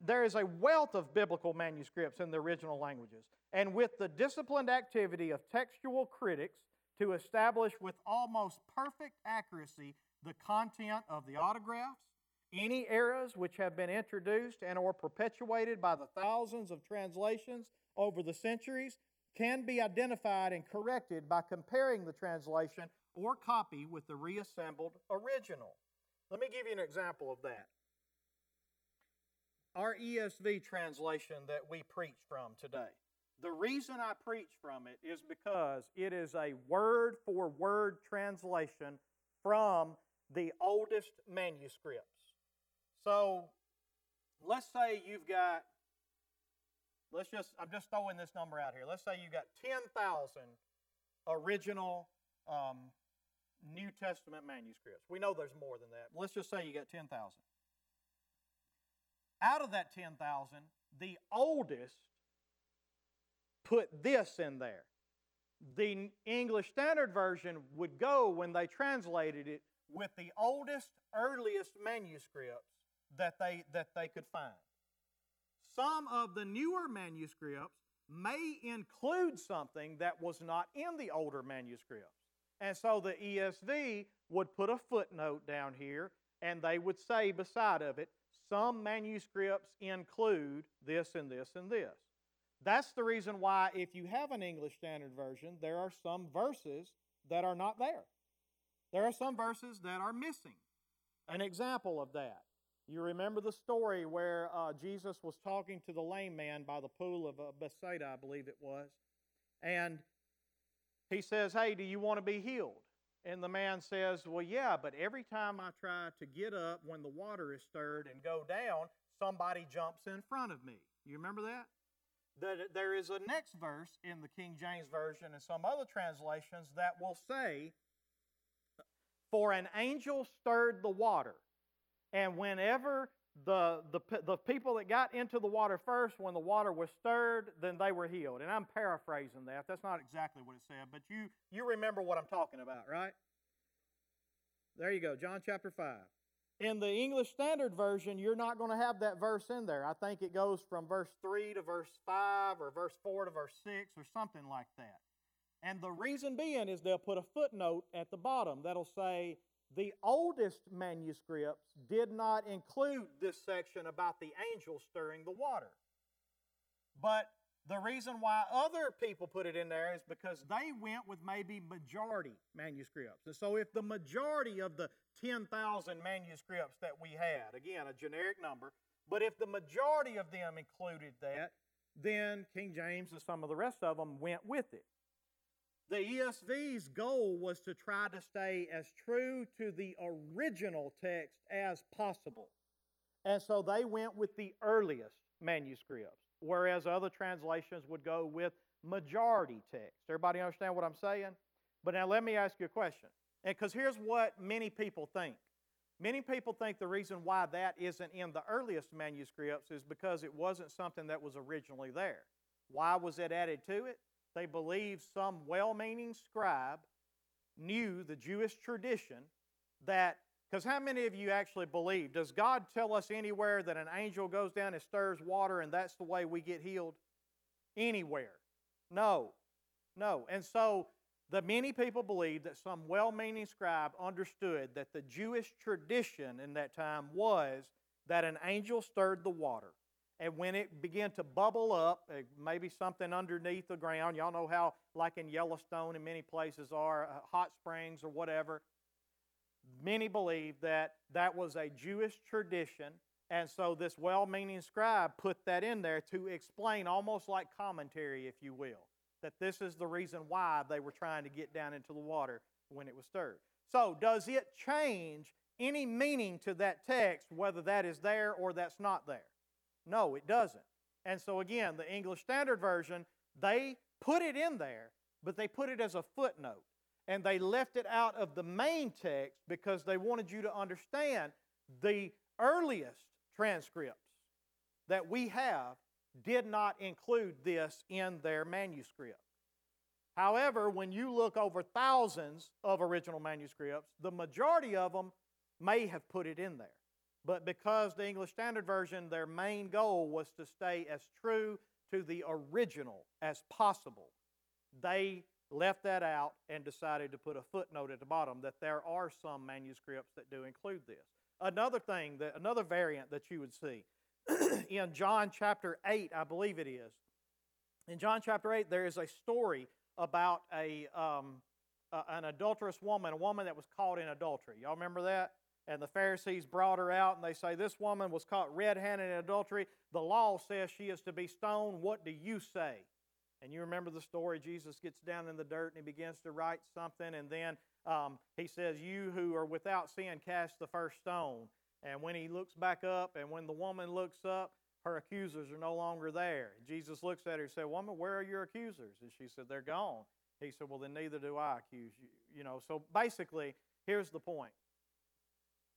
there is a wealth of biblical manuscripts in the original languages. And with the disciplined activity of textual critics to establish with almost perfect accuracy the content of the autographs, any errors which have been introduced and or perpetuated by the thousands of translations over the centuries can be identified and corrected by comparing the translation or copy with the reassembled original. Let me give you an example of that. Our ESV translation that we preach from today. The reason I preach from it is because it is a word for word translation from the oldest manuscripts. So let's say you've got, let's just, I'm just throwing this number out here. Let's say you've got 10,000 original um, New Testament manuscripts. We know there's more than that. Let's just say you got 10,000. Out of that 10,000, the oldest put this in there. The English Standard Version would go, when they translated it, with the oldest, earliest manuscripts that they, that they could find. Some of the newer manuscripts may include something that was not in the older manuscripts. And so the ESV would put a footnote down here and they would say beside of it, some manuscripts include this and this and this. That's the reason why, if you have an English Standard Version, there are some verses that are not there. There are some verses that are missing. An example of that you remember the story where uh, Jesus was talking to the lame man by the pool of uh, Bethsaida, I believe it was. And he says, Hey, do you want to be healed? And the man says, Well, yeah, but every time I try to get up when the water is stirred and go down, somebody jumps in front of me. You remember that? That there is a next verse in the King James Version and some other translations that will say, For an angel stirred the water. And whenever the, the, the people that got into the water first, when the water was stirred, then they were healed. And I'm paraphrasing that. That's not exactly what it said, but you, you remember what I'm talking about, right? There you go, John chapter 5. In the English Standard Version, you're not going to have that verse in there. I think it goes from verse 3 to verse 5 or verse 4 to verse 6 or something like that. And the reason being is they'll put a footnote at the bottom that'll say, the oldest manuscripts did not include this section about the angel stirring the water. But the reason why other people put it in there is because they went with maybe majority manuscripts. And so, if the majority of the 10,000 manuscripts that we had, again, a generic number, but if the majority of them included that, then King James and some of the rest of them went with it. The ESV's goal was to try to stay as true to the original text as possible. And so they went with the earliest manuscripts, whereas other translations would go with majority text. Everybody understand what I'm saying? But now let me ask you a question. And because here's what many people think. Many people think the reason why that isn't in the earliest manuscripts is because it wasn't something that was originally there. Why was it added to it? They believed some well meaning scribe knew the Jewish tradition that, because how many of you actually believe? Does God tell us anywhere that an angel goes down and stirs water and that's the way we get healed? Anywhere. No. No. And so the many people believe that some well meaning scribe understood that the Jewish tradition in that time was that an angel stirred the water and when it began to bubble up, uh, maybe something underneath the ground, y'all know how, like in Yellowstone and many places are, uh, hot springs or whatever. Many believe that that was a Jewish tradition And so this well meaning scribe put that in there to explain, almost like commentary, if you will, that this is the reason why they were trying to get down into the water when it was stirred. So, does it change any meaning to that text, whether that is there or that's not there? No, it doesn't. And so, again, the English Standard Version, they put it in there, but they put it as a footnote. And they left it out of the main text because they wanted you to understand the earliest transcripts that we have did not include this in their manuscript. However, when you look over thousands of original manuscripts, the majority of them may have put it in there. But because the English Standard Version, their main goal was to stay as true to the original as possible, they left that out and decided to put a footnote at the bottom that there are some manuscripts that do include this. Another thing, that, another variant that you would see in John chapter 8, I believe it is. In John chapter 8, there is a story about a, um, uh, an adulterous woman, a woman that was caught in adultery. Y'all remember that? And the Pharisees brought her out and they say, This woman was caught red handed in adultery. The law says she is to be stoned. What do you say? And you remember the story. Jesus gets down in the dirt and he begins to write something. And then um, he says, You who are without sin, cast the first stone. And when he looks back up, and when the woman looks up, her accusers are no longer there. Jesus looks at her and said, Woman, where are your accusers? And she said, They're gone. He said, Well, then neither do I accuse you. You know, so basically, here's the point.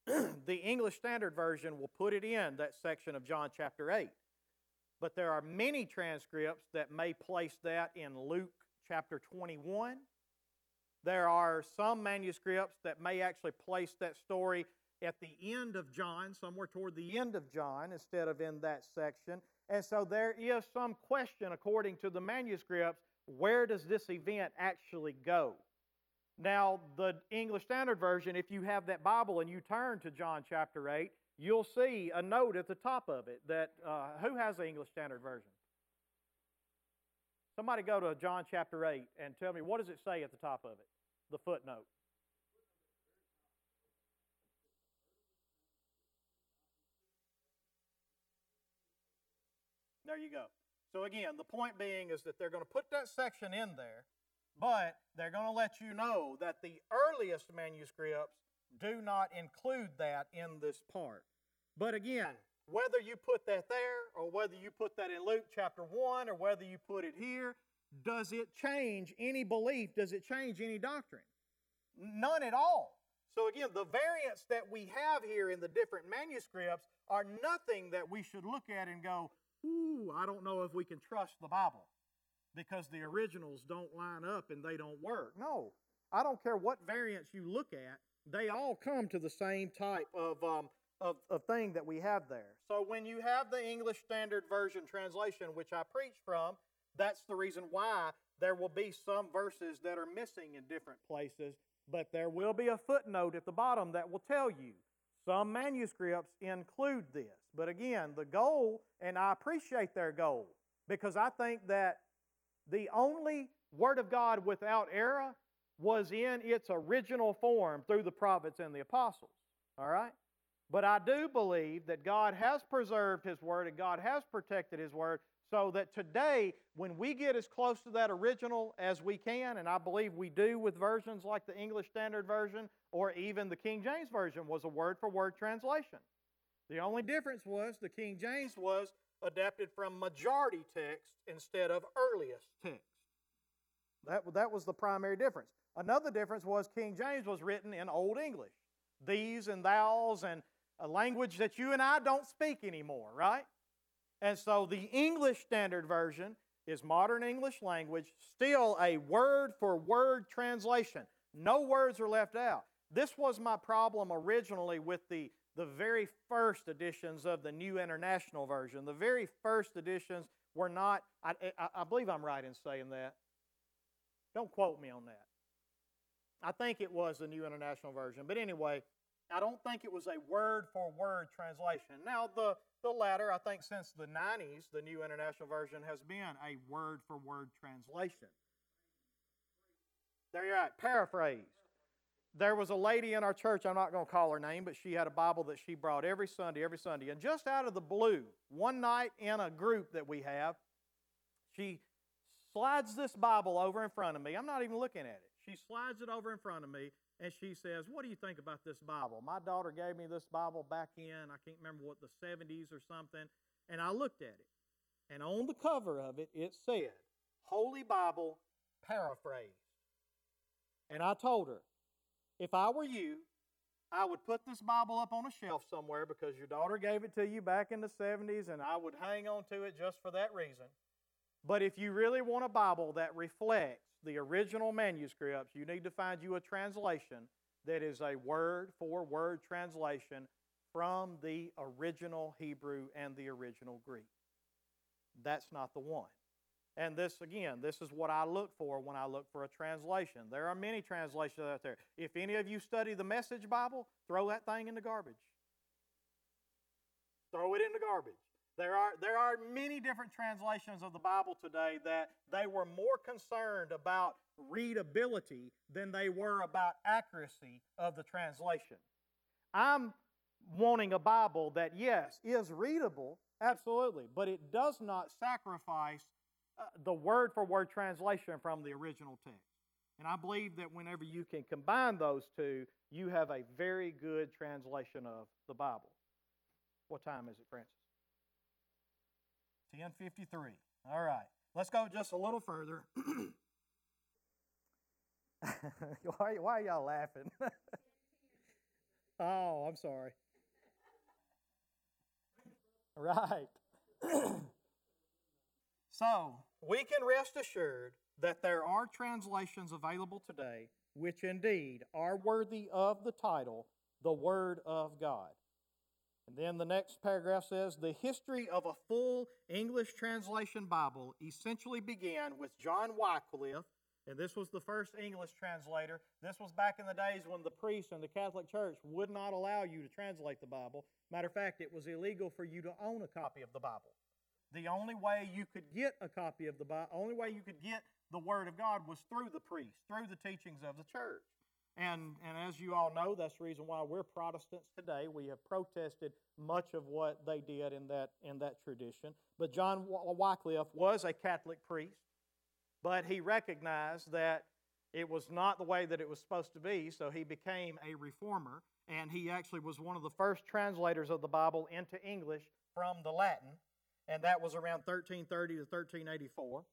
the English Standard Version will put it in that section of John chapter 8. But there are many transcripts that may place that in Luke chapter 21. There are some manuscripts that may actually place that story at the end of John, somewhere toward the end of John, instead of in that section. And so there is some question, according to the manuscripts, where does this event actually go? Now, the English Standard Version, if you have that Bible and you turn to John chapter 8, you'll see a note at the top of it that uh, who has the English Standard Version? Somebody go to John chapter 8 and tell me what does it say at the top of it? The footnote. There you go. So again, the point being is that they're going to put that section in there, but they're going to let you know that the earliest manuscripts do not include that in this part. But again, whether you put that there or whether you put that in Luke chapter 1 or whether you put it here, does it change any belief? Does it change any doctrine? None at all. So again, the variants that we have here in the different manuscripts are nothing that we should look at and go, ooh, I don't know if we can trust the Bible because the originals don't line up and they don't work. No, I don't care what variants you look at, they all come to the same type of, um, of, of thing that we have there. So when you have the English Standard Version translation, which I preach from, that's the reason why there will be some verses that are missing in different places, but there will be a footnote at the bottom that will tell you some manuscripts include this. But again, the goal, and I appreciate their goal, because I think that the only Word of God without error was in its original form through the prophets and the apostles. All right? But I do believe that God has preserved His Word and God has protected His Word so that today, when we get as close to that original as we can, and I believe we do with versions like the English Standard Version or even the King James Version was a word for word translation. The only difference was the King James was adapted from majority text instead of earliest text. That, that was the primary difference. Another difference was King James was written in Old English. These and thous and a language that you and I don't speak anymore, right? And so the English Standard Version is modern English language, still a word for word translation. No words are left out. This was my problem originally with the, the very first editions of the New International Version. The very first editions were not, I, I, I believe I'm right in saying that. Don't quote me on that. I think it was the New International Version. But anyway, I don't think it was a word for word translation. Now, the, the latter, I think since the 90s, the New International Version has been a word for word translation. There you're paraphrased. There was a lady in our church, I'm not going to call her name, but she had a Bible that she brought every Sunday, every Sunday. And just out of the blue, one night in a group that we have, she slides this Bible over in front of me. I'm not even looking at it. She slides it over in front of me and she says, What do you think about this Bible? My daughter gave me this Bible back in, I can't remember what, the 70s or something. And I looked at it. And on the cover of it, it said, Holy Bible Paraphrased. And I told her, if I were you, I would put this Bible up on a shelf somewhere because your daughter gave it to you back in the 70s, and I would hang on to it just for that reason. But if you really want a Bible that reflects the original manuscripts, you need to find you a translation that is a word for word translation from the original Hebrew and the original Greek. That's not the one. And this, again, this is what I look for when I look for a translation. There are many translations out there. If any of you study the Message Bible, throw that thing in the garbage. Throw it in the garbage. There are, there are many different translations of the Bible today that they were more concerned about readability than they were about accuracy of the translation. I'm wanting a Bible that, yes, is readable, absolutely, but it does not sacrifice Uh, the word for word translation from the original text. And I believe that whenever you can combine those two, you have a very good translation of the Bible. What time is it, Francis? 1053. All right. Let's go just a little further. why, why are y'all laughing? oh, I'm sorry. Right. so, we can rest assured that there are translations available today which indeed are worthy of the title, the Word of God. And then the next paragraph says the history of a full English translation Bible essentially began with John Wycliffe, and this was the first English translator. This was back in the days when the priests and the Catholic Church would not allow you to translate the Bible. Matter of fact, it was illegal for you to own a copy of the Bible. The only way you could get a copy of the Bible, only way you could get the Word of God was through the priest, through the teachings of the church. And, and as you all know, that's the reason why we're Protestants today. We have protested much of what they did in that, in that tradition. But John Wycliffe was a Catholic priest, but he recognized that it was not the way that it was supposed to be, so he became a reformer. And he actually was one of the first translators of the Bible into English from the Latin, and that was around 1330 to 1384.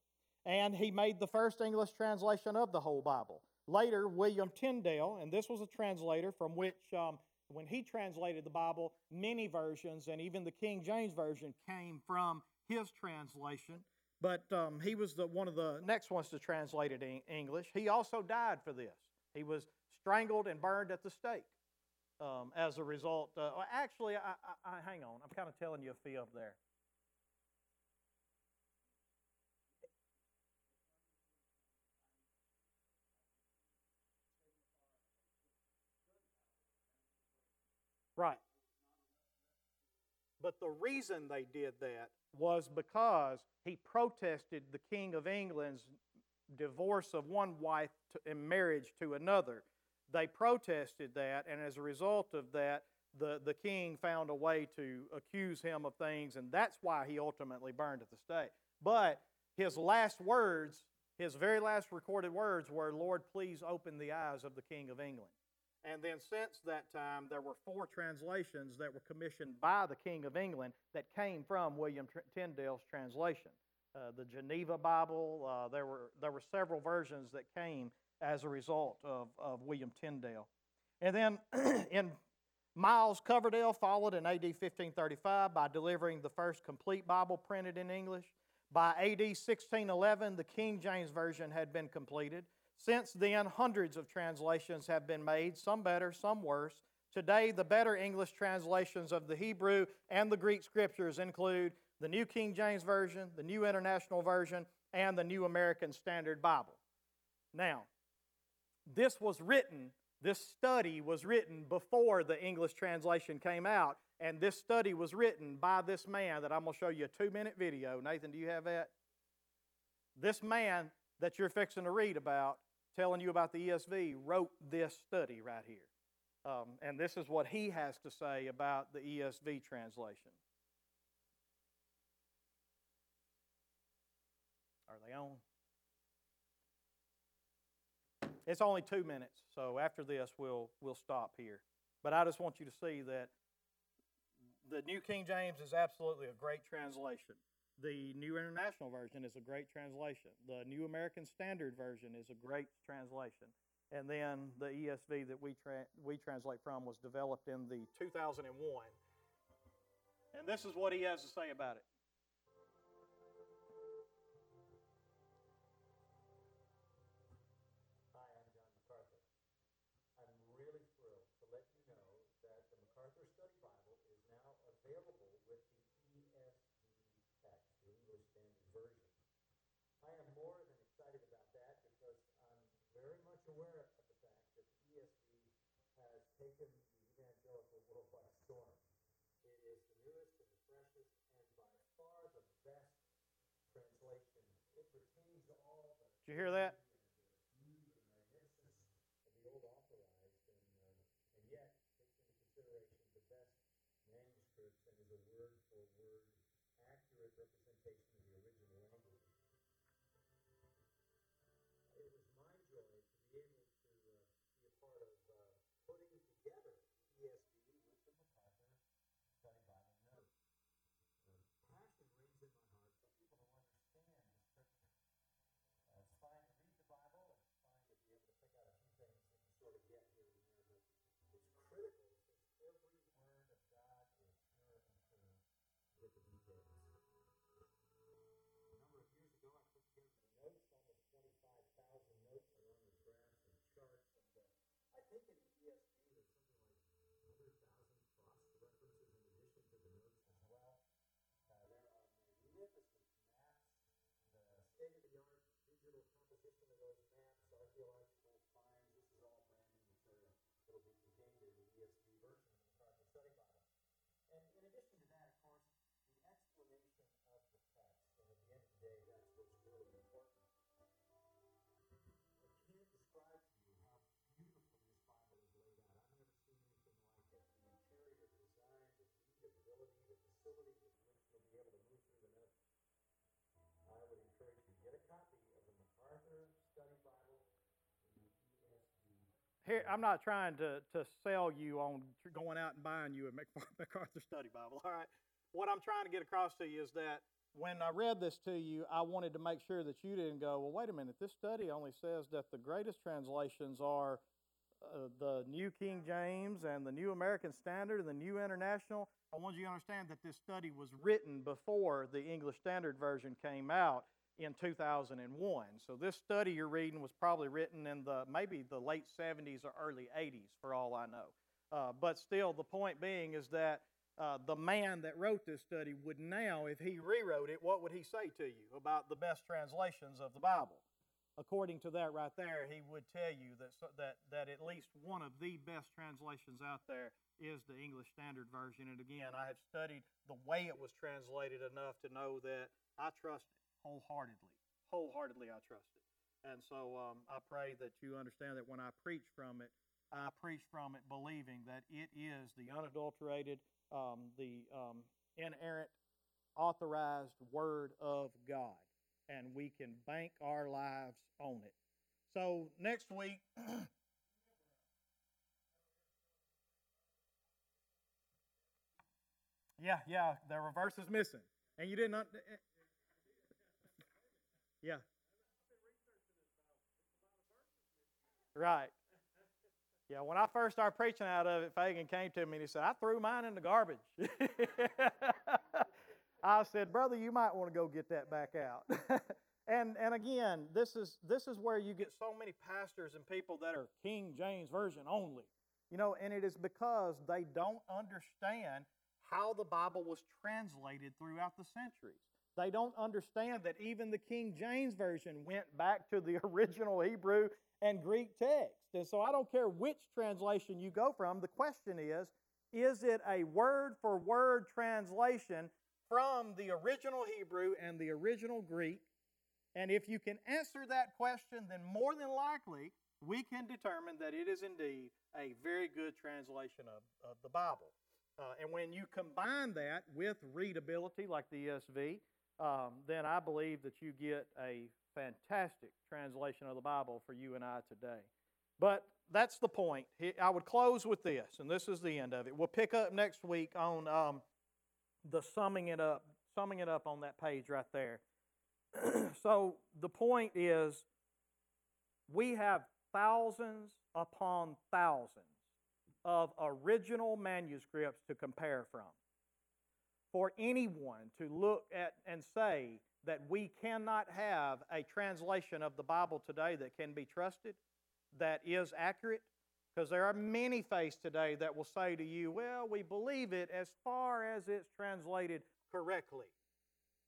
And he made the first English translation of the whole Bible. Later, William Tyndale, and this was a translator from which, um, when he translated the Bible, many versions and even the King James Version came from his translation. But um, he was the, one of the next ones to translate it in English. He also died for this. He was strangled and burned at the stake um, as a result. Uh, actually, I, I, I, hang on. I'm kind of telling you a fib there. Right. But the reason they did that was because he protested the King of England's divorce of one wife to, and marriage to another. They protested that, and as a result of that, the, the king found a way to accuse him of things, and that's why he ultimately burned at the stake. But his last words, his very last recorded words were, Lord, please open the eyes of the King of England. And then since that time, there were four translations that were commissioned by the King of England that came from William Tyndale's translation. Uh, the Geneva Bible, uh, there, were, there were several versions that came as a result of, of William Tyndale. And then in Miles Coverdale followed in AD 1535 by delivering the first complete Bible printed in English. By AD 1611, the King James Version had been completed. Since then, hundreds of translations have been made, some better, some worse. Today, the better English translations of the Hebrew and the Greek scriptures include the New King James Version, the New International Version, and the New American Standard Bible. Now, this was written, this study was written before the English translation came out, and this study was written by this man that I'm going to show you a two minute video. Nathan, do you have that? This man that you're fixing to read about telling you about the ESV, wrote this study right here. Um, and this is what he has to say about the ESV translation. Are they on? It's only two minutes, so after this we'll we'll stop here. But I just want you to see that the New King James is absolutely a great translation. The New International Version is a great translation. The New American Standard Version is a great translation. And then the ESV that we tra- we translate from was developed in the 2001. And this is what he has to say about it. I am more than excited about that because I'm very much aware of the fact that the ESV has taken the evangelical world by storm. It is the newest and the freshest and by far the best translation. It all Did you hear that? beauty and magnificence of the old authorized, and, uh, and yet takes into consideration the best manuscripts and is a word-for-word accurate representation of the original language. It was my joy to be able to uh, be a part of uh, putting together the ESV with the MacArthur Study Bible notes. Uh, passion reigns in my heart for people who understand the Scripture. Uh, it's fine to read the Bible, and it's fine to be able to pick out a few things that you sort of get here and there, but it's critical because every word of God is pure and true with the details. A number of years ago, I put together the notes, almost 25,000 notes. I run with graphs and charts, and uh, I think in the ESV there's something like 100,000 cross references in addition to the notes as well. Uh, there are magnificent maps the state-of-the-art digital composition of those maps, archaeological finds, this is all brand new material that'll be contained in the ESV version of the MacArthur Study Bible. And in addition to that, of course, the explanation of the text, and at the end of the day, that's what's really important. I can't describe to you how beautifully this Bible is laid out. I've never seen anything like it. The interior design, the readability, the facility with which you'll be able to move through the notes. I would encourage you, to get a copy of the MacArthur Study Bible. Here, I'm not trying to, to sell you on going out and buying you a Mac- MacArthur Study Bible. All right. What I'm trying to get across to you is that when I read this to you, I wanted to make sure that you didn't go, well, wait a minute, this study only says that the greatest translations are uh, the New King James and the New American Standard and the New International. I want you to understand that this study was written before the English Standard Version came out in 2001. So this study you're reading was probably written in the maybe the late 70s or early 80s, for all I know. Uh, but still, the point being is that uh, the man that wrote this study would now, if he rewrote it, what would he say to you about the best translations of the Bible? According to that right there, he would tell you that that that at least one of the best translations out there is the English Standard Version. And again, I have studied the way it was translated enough to know that I trust it wholeheartedly. Wholeheartedly, I trust it. And so um, I pray that you understand that when I preach from it, I preach from it believing that it is the unadulterated, um, the um, inerrant, authorized Word of God. And we can bank our lives on it. So next week, yeah, yeah, the reverse is missing. And you didn't. Yeah. Right. Yeah, when I first started preaching out of it, Fagan came to me and he said, I threw mine in the garbage. I said, Brother, you might want to go get that back out. and and again, this is this is where you get so many pastors and people that are King James Version only. You know, and it is because they don't understand how the Bible was translated throughout the centuries. They don't understand that even the King James Version went back to the original Hebrew and Greek text. And so I don't care which translation you go from, the question is is it a word for word translation from the original Hebrew and the original Greek? And if you can answer that question, then more than likely we can determine that it is indeed a very good translation of, of the Bible. Uh, and when you combine that with readability, like the ESV, um, then I believe that you get a fantastic translation of the Bible for you and I today. But that's the point. I would close with this, and this is the end of it. We'll pick up next week on um, the summing it up, summing it up on that page right there. so the point is, we have thousands upon thousands of original manuscripts to compare from. For anyone to look at and say that we cannot have a translation of the Bible today that can be trusted, that is accurate, because there are many faiths today that will say to you, well, we believe it as far as it's translated correctly.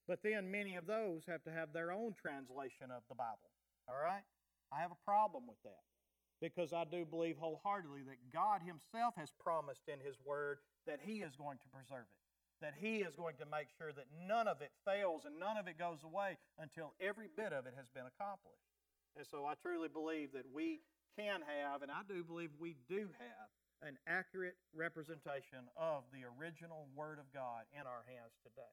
But then many of those have to have their own translation of the Bible. All right? I have a problem with that because I do believe wholeheartedly that God Himself has promised in His Word that He is going to preserve it, that He is going to make sure that none of it fails and none of it goes away until every bit of it has been accomplished. And so I truly believe that we can have, and I do believe we do have, an accurate representation of the original Word of God in our hands today.